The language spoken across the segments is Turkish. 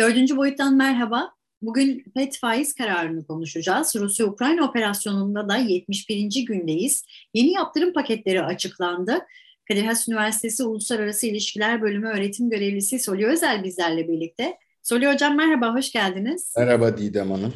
Dördüncü boyuttan merhaba. Bugün PET faiz kararını konuşacağız. Rusya-Ukrayna operasyonunda da 71. gündeyiz. Yeni yaptırım paketleri açıklandı. Kadir Has Üniversitesi Uluslararası İlişkiler Bölümü öğretim görevlisi Soli Özel bizlerle birlikte. Soli Hocam merhaba, hoş geldiniz. Merhaba Didem Hanım.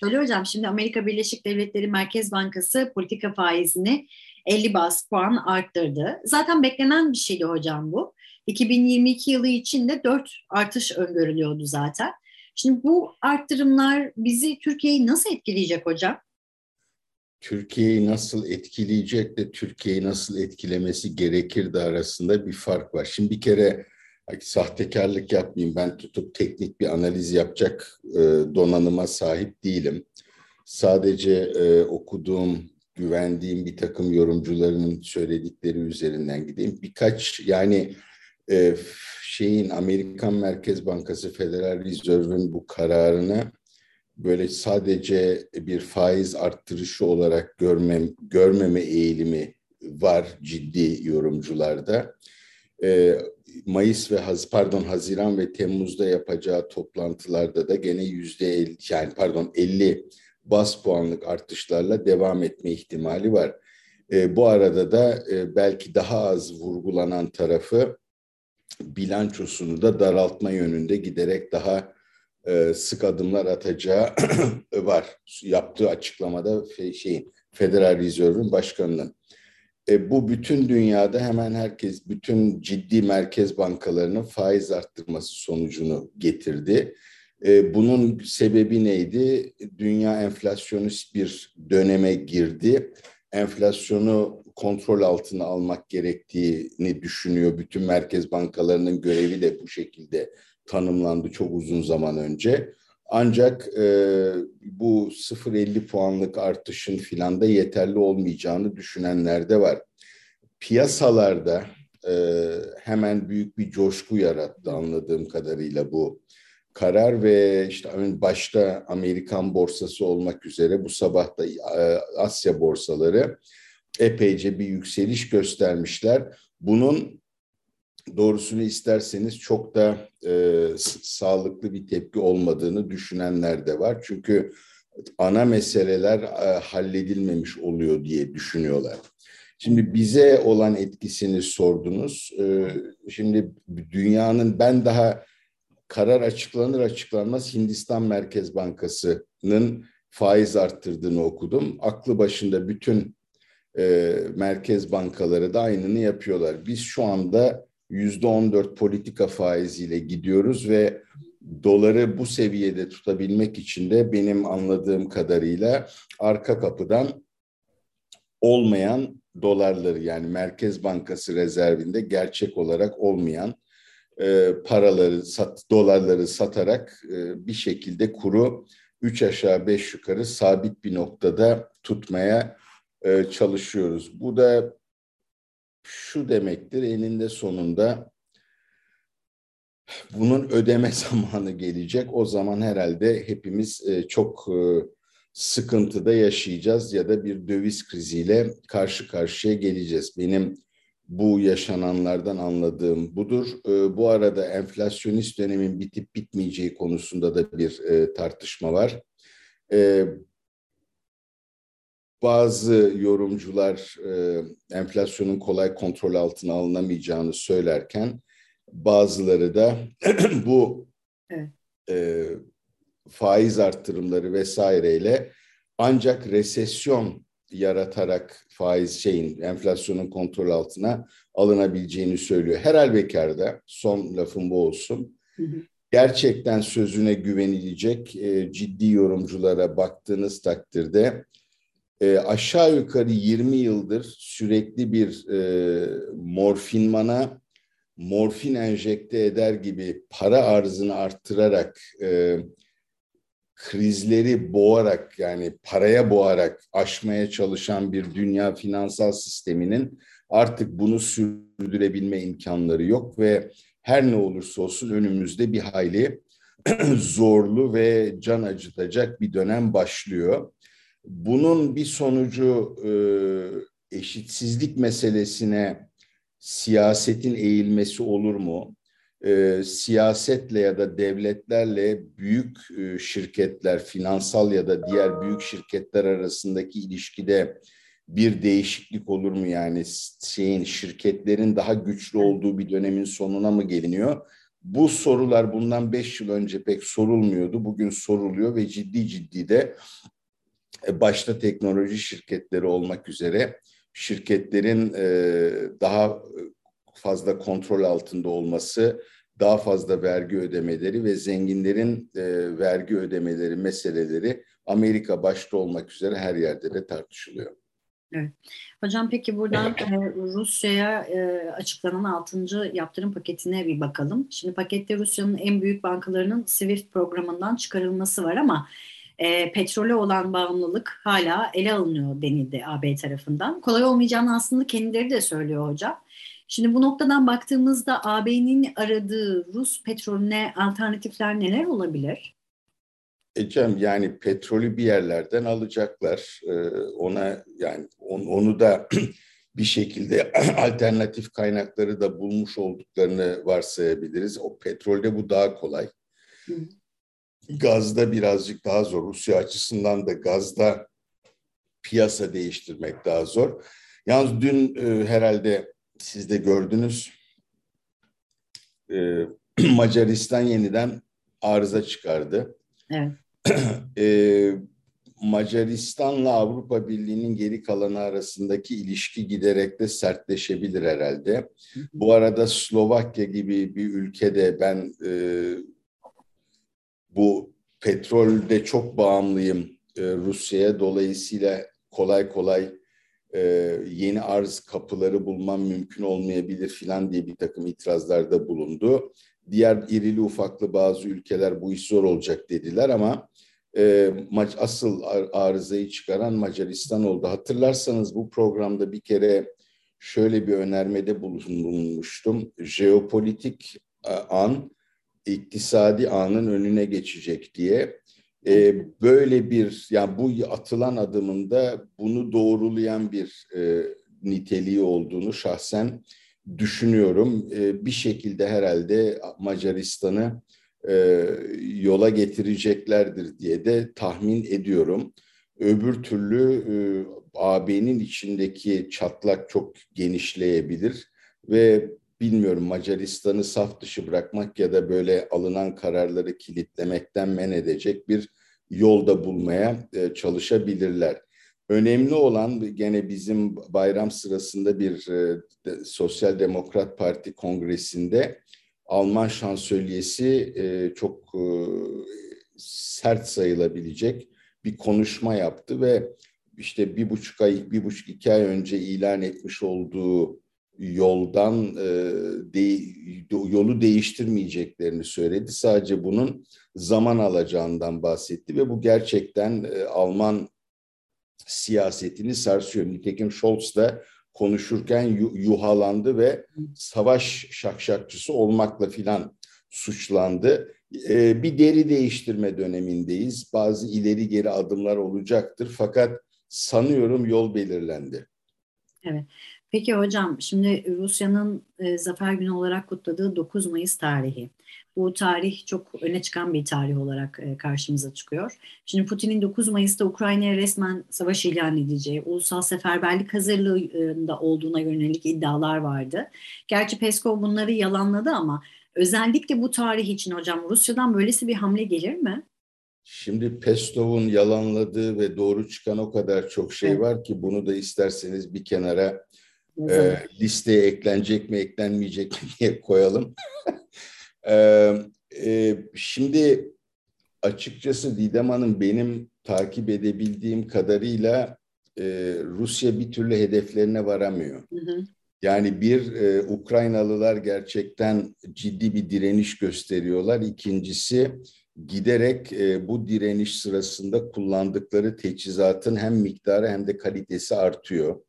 Soli Hocam, şimdi Amerika Birleşik Devletleri Merkez Bankası politika faizini 50 bas puan arttırdı. Zaten beklenen bir şeydi hocam bu. 2022 yılı için de 4 artış öngörülüyordu zaten. Şimdi bu arttırımlar bizi Türkiye'yi nasıl etkileyecek hocam? Türkiye'yi nasıl etkileyecek de Türkiye'yi nasıl etkilemesi gerekir de arasında bir fark var. Şimdi bir kere sahtekarlık yapmayayım ben tutup teknik bir analiz yapacak e, donanıma sahip değilim. Sadece e, okuduğum, güvendiğim bir takım yorumcularının söyledikleri üzerinden gideyim. Birkaç yani e, şeyin Amerikan Merkez Bankası Federal Reserve'ün bu kararını böyle sadece bir faiz arttırışı olarak görmem, görmeme eğilimi var ciddi yorumcularda. E, Mayıs ve Haz pardon Haziran ve Temmuz'da yapacağı toplantılarda da gene yüzde yani pardon 50 bas puanlık artışlarla devam etme ihtimali var. E, bu arada da e, belki daha az vurgulanan tarafı bilançosunu da daraltma yönünde giderek daha e, sık adımlar atacağı var. Yaptığı açıklamada şey Federal Reserve'ün başkanının. E, bu bütün dünyada hemen herkes, bütün ciddi merkez bankalarının faiz arttırması sonucunu getirdi. E, bunun sebebi neydi? Dünya enflasyonist bir döneme girdi. Enflasyonu kontrol altına almak gerektiğini düşünüyor. Bütün merkez bankalarının görevi de bu şekilde tanımlandı çok uzun zaman önce. Ancak e, bu 0.50 puanlık artışın filan da yeterli olmayacağını düşünenler de var. Piyasalarda e, hemen büyük bir coşku yarattı anladığım kadarıyla bu karar ve işte başta Amerikan borsası olmak üzere bu sabah da e, Asya borsaları epeyce bir yükseliş göstermişler. Bunun doğrusunu isterseniz çok da e, sağlıklı bir tepki olmadığını düşünenler de var. Çünkü ana meseleler e, halledilmemiş oluyor diye düşünüyorlar. Şimdi bize olan etkisini sordunuz. E, şimdi dünyanın ben daha karar açıklanır açıklanmaz Hindistan Merkez Bankası'nın faiz arttırdığını okudum. Aklı başında bütün e, merkez bankaları da aynını yapıyorlar. Biz şu anda yüzde on dört politika faiziyle gidiyoruz ve doları bu seviyede tutabilmek için de benim anladığım kadarıyla arka kapıdan olmayan dolarları yani Merkez Bankası rezervinde gerçek olarak olmayan e, paraları, sat, dolarları satarak e, bir şekilde kuru üç aşağı beş yukarı sabit bir noktada tutmaya e, çalışıyoruz. Bu da şu demektir eninde sonunda bunun ödeme zamanı gelecek. O zaman herhalde hepimiz e, çok e, sıkıntıda yaşayacağız ya da bir döviz kriziyle karşı karşıya geleceğiz. Benim bu yaşananlardan anladığım budur. E, bu arada enflasyonist dönemin bitip bitmeyeceği konusunda da bir e, tartışma var. E, bazı yorumcular e, enflasyonun kolay kontrol altına alınamayacağını söylerken bazıları da bu evet. e, faiz arttırımları vesaireyle ancak resesyon yaratarak faiz şeyin enflasyonun kontrol altına alınabileceğini söylüyor. Her halükarda son lafım bu olsun. Hı hı. Gerçekten sözüne güvenilecek e, ciddi yorumculara baktığınız takdirde e, aşağı yukarı 20 yıldır sürekli bir e, morfinmana morfin enjekte eder gibi para arzını arttırarak e, krizleri boğarak yani paraya boğarak aşmaya çalışan bir dünya finansal sisteminin artık bunu sürdürebilme imkanları yok ve her ne olursa olsun önümüzde bir hayli zorlu ve can acıtacak bir dönem başlıyor. Bunun bir sonucu e, eşitsizlik meselesine siyasetin eğilmesi olur mu? e, siyasetle ya da devletlerle büyük e, şirketler, finansal ya da diğer büyük şirketler arasındaki ilişkide bir değişiklik olur mu yani şeyin şirketlerin daha güçlü olduğu bir dönemin sonuna mı geliniyor? Bu sorular bundan beş yıl önce pek sorulmuyordu. Bugün soruluyor ve ciddi ciddi de başta teknoloji şirketleri olmak üzere şirketlerin e, daha fazla kontrol altında olması, daha fazla vergi ödemeleri ve zenginlerin e, vergi ödemeleri meseleleri Amerika başta olmak üzere her yerde de tartışılıyor. Evet. Hocam peki buradan e, Rusya'ya e, açıklanan 6. yaptırım paketine bir bakalım. Şimdi pakette Rusya'nın en büyük bankalarının SWIFT programından çıkarılması var ama e, petrole olan bağımlılık hala ele alınıyor denildi AB tarafından. Kolay olmayacağını aslında kendileri de söylüyor hocam. Şimdi bu noktadan baktığımızda AB'nin aradığı Rus petrolüne alternatifler neler olabilir? Ecem yani petrolü bir yerlerden alacaklar. Ee, ona yani on, onu da bir şekilde alternatif kaynakları da bulmuş olduklarını varsayabiliriz. O petrolde bu daha kolay. Gazda birazcık daha zor. Rusya açısından da gazda piyasa değiştirmek daha zor. Yalnız dün e, herhalde siz de gördünüz e, Macaristan yeniden arıza çıkardı. Evet. e, Macaristan'la Avrupa Birliği'nin geri kalanı arasındaki ilişki giderek de sertleşebilir herhalde. Bu arada Slovakya gibi bir ülkede ben e, bu petrolde çok bağımlıyım e, Rusya'ya. Dolayısıyla kolay kolay e, yeni arz kapıları bulmam mümkün olmayabilir filan diye bir takım itirazlarda bulundu. Diğer irili ufaklı bazı ülkeler bu iş zor olacak dediler ama e, asıl arızayı çıkaran Macaristan oldu. Hatırlarsanız bu programda bir kere şöyle bir önermede bulunmuştum. Jeopolitik an iktisadi anın önüne geçecek diye. E, böyle bir yani bu atılan adımında bunu doğrulayan bir e, niteliği olduğunu şahsen düşünüyorum. E, bir şekilde herhalde Macaristan'ı e, yola getireceklerdir diye de tahmin ediyorum. Öbür türlü e, AB'nin içindeki çatlak çok genişleyebilir ve bilmiyorum Macaristan'ı saf dışı bırakmak ya da böyle alınan kararları kilitlemekten men edecek bir yolda bulmaya e, çalışabilirler. Önemli olan gene bizim bayram sırasında bir e, Sosyal Demokrat Parti kongresinde Alman şansölyesi e, çok e, sert sayılabilecek bir konuşma yaptı ve işte bir buçuk ay, bir buçuk iki ay önce ilan etmiş olduğu yoldan e, de, yolu değiştirmeyeceklerini söyledi. Sadece bunun zaman alacağından bahsetti ve bu gerçekten e, Alman siyasetini sarsıyor. Nitekim Scholz da konuşurken yuhalandı ve savaş şakşakçısı olmakla filan suçlandı. Ee, bir deri değiştirme dönemindeyiz. Bazı ileri geri adımlar olacaktır fakat sanıyorum yol belirlendi. Evet. Peki hocam şimdi Rusya'nın e, Zafer Günü olarak kutladığı 9 Mayıs tarihi. Bu tarih çok öne çıkan bir tarih olarak e, karşımıza çıkıyor. Şimdi Putin'in 9 Mayıs'ta Ukrayna'ya resmen savaş ilan edeceği, ulusal seferberlik hazırlığında olduğuna yönelik iddialar vardı. Gerçi Peskov bunları yalanladı ama özellikle bu tarih için hocam Rusya'dan böylesi bir hamle gelir mi? Şimdi Pestov'un yalanladığı ve doğru çıkan o kadar çok şey var ki bunu da isterseniz bir kenara e, listeye eklenecek mi eklenmeyecek mi diye koyalım. e, e, şimdi açıkçası Didem Hanım benim takip edebildiğim kadarıyla e, Rusya bir türlü hedeflerine varamıyor. Hı hı. Yani bir e, Ukraynalılar gerçekten ciddi bir direniş gösteriyorlar. İkincisi giderek e, bu direniş sırasında kullandıkları teçhizatın hem miktarı hem de kalitesi artıyor.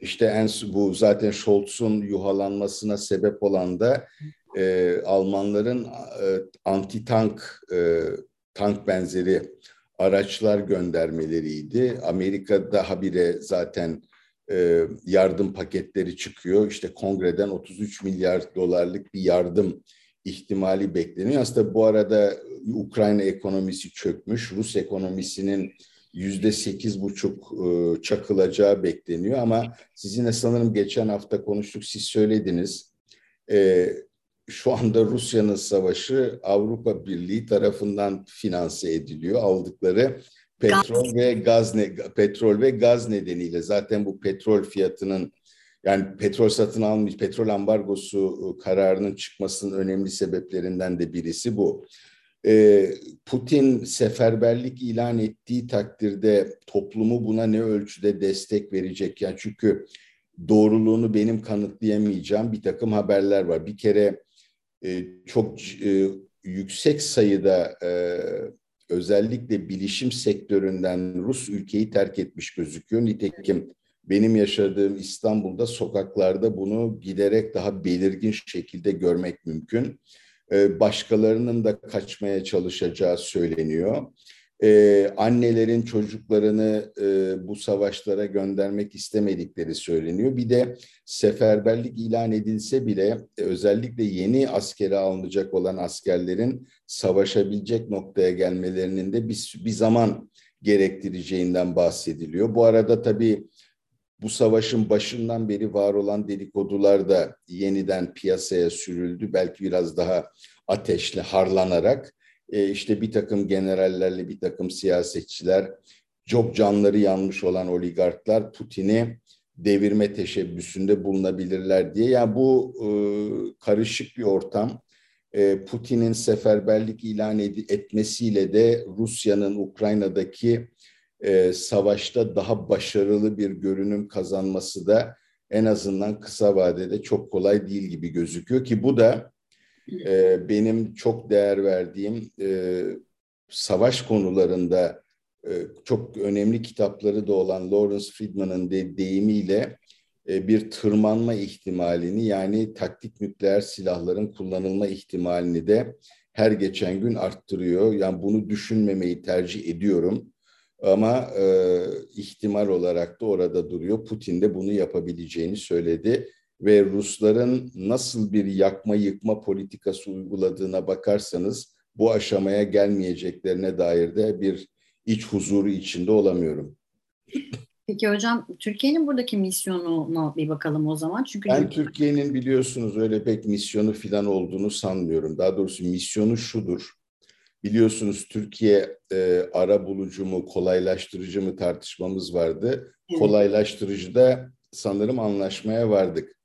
İşte en bu zaten Scholz'un yuhalanmasına sebep olan da e, Almanların e, anti tank e, tank benzeri araçlar göndermeleriydi. Amerika'da habire zaten e, yardım paketleri çıkıyor. İşte kongreden 33 milyar dolarlık bir yardım ihtimali bekleniyor. Aslında bu arada Ukrayna ekonomisi çökmüş. Rus ekonomisinin yüzde sekiz buçuk e, çakılacağı bekleniyor ama sizinle sanırım geçen hafta konuştuk siz söylediniz. E, şu anda Rusya'nın savaşı Avrupa Birliği tarafından finanse ediliyor. Aldıkları petrol gaz. ve gaz ne, petrol ve gaz nedeniyle zaten bu petrol fiyatının yani petrol satın almış, petrol ambargosu e, kararının çıkmasının önemli sebeplerinden de birisi bu. Ee, Putin seferberlik ilan ettiği takdirde toplumu buna ne ölçüde destek verecek? Yani çünkü doğruluğunu benim kanıtlayamayacağım bir takım haberler var. Bir kere e, çok e, yüksek sayıda özellikle bilişim sektöründen Rus ülkeyi terk etmiş gözüküyor. Nitekim benim yaşadığım İstanbul'da sokaklarda bunu giderek daha belirgin şekilde görmek mümkün. Ee, başkalarının da kaçmaya çalışacağı söyleniyor. Ee, annelerin çocuklarını e, bu savaşlara göndermek istemedikleri söyleniyor. Bir de seferberlik ilan edilse bile e, özellikle yeni askere alınacak olan askerlerin savaşabilecek noktaya gelmelerinin de bir, bir zaman gerektireceğinden bahsediliyor. Bu arada tabii bu savaşın başından beri var olan dedikodular da yeniden piyasaya sürüldü. Belki biraz daha ateşli, harlanarak. E, işte bir takım generallerle bir takım siyasetçiler, çok canları yanmış olan oligarklar Putin'i devirme teşebbüsünde bulunabilirler diye. Yani bu e, karışık bir ortam. E, Putin'in seferberlik ilan ed- etmesiyle de Rusya'nın Ukrayna'daki e, savaşta daha başarılı bir görünüm kazanması da en azından kısa vadede çok kolay değil gibi gözüküyor ki bu da e, benim çok değer verdiğim e, savaş konularında e, çok önemli kitapları da olan Lawrence Friedman'ın de, deyimiyle e, bir tırmanma ihtimalini yani taktik nükleer silahların kullanılma ihtimalini de her geçen gün arttırıyor. Yani bunu düşünmemeyi tercih ediyorum. Ama e, ihtimal olarak da orada duruyor. Putin de bunu yapabileceğini söyledi ve Rusların nasıl bir yakma yıkma politikası uyguladığına bakarsanız bu aşamaya gelmeyeceklerine dair de bir iç huzuru içinde olamıyorum. Peki hocam Türkiye'nin buradaki misyonuna bir bakalım o zaman. Çünkü ben Türkiye'nin biliyorsunuz öyle pek misyonu falan olduğunu sanmıyorum. Daha doğrusu misyonu şudur. Biliyorsunuz Türkiye e, ara bulucu mu, kolaylaştırıcı mı tartışmamız vardı. Evet. Kolaylaştırıcıda sanırım anlaşmaya vardık.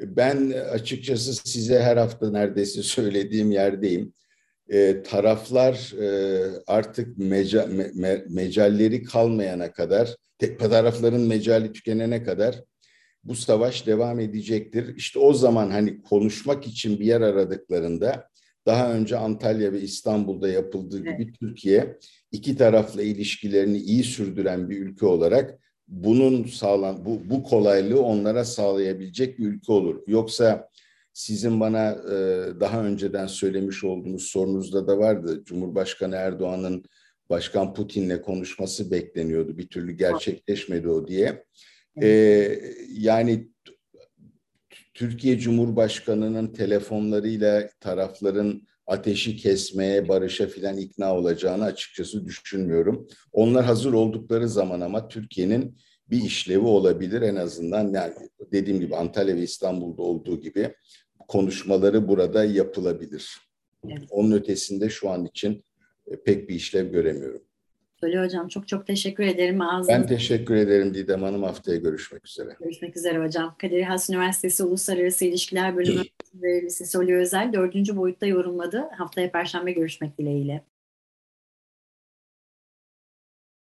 Ben açıkçası size her hafta neredeyse söylediğim yerdeyim. E, taraflar e, artık meca, me, mecalleri kalmayana kadar, tek tarafların mecali tükenene kadar bu savaş devam edecektir. İşte o zaman hani konuşmak için bir yer aradıklarında daha önce Antalya ve İstanbul'da yapıldığı gibi evet. Türkiye iki tarafla ilişkilerini iyi sürdüren bir ülke olarak bunun sağlan bu, bu kolaylığı onlara sağlayabilecek bir ülke olur. Yoksa sizin bana e, daha önceden söylemiş olduğunuz sorunuzda da vardı. Cumhurbaşkanı Erdoğan'ın Başkan Putin'le konuşması bekleniyordu. Bir türlü gerçekleşmedi o diye. E, yani Türkiye Cumhurbaşkanı'nın telefonlarıyla tarafların ateşi kesmeye, barışa filan ikna olacağını açıkçası düşünmüyorum. Onlar hazır oldukları zaman ama Türkiye'nin bir işlevi olabilir en azından yani dediğim gibi Antalya ve İstanbul'da olduğu gibi konuşmaları burada yapılabilir. Evet. Onun ötesinde şu an için e, pek bir işlev göremiyorum. Söyle hocam çok çok teşekkür ederim. Ağzınız... Ben teşekkür ederim Didem Hanım. Haftaya görüşmek üzere. Görüşmek üzere hocam. Kadir Has Üniversitesi Uluslararası İlişkiler Bölümü Lisesi Oli Özel dördüncü boyutta yorumladı. Haftaya Perşembe görüşmek dileğiyle.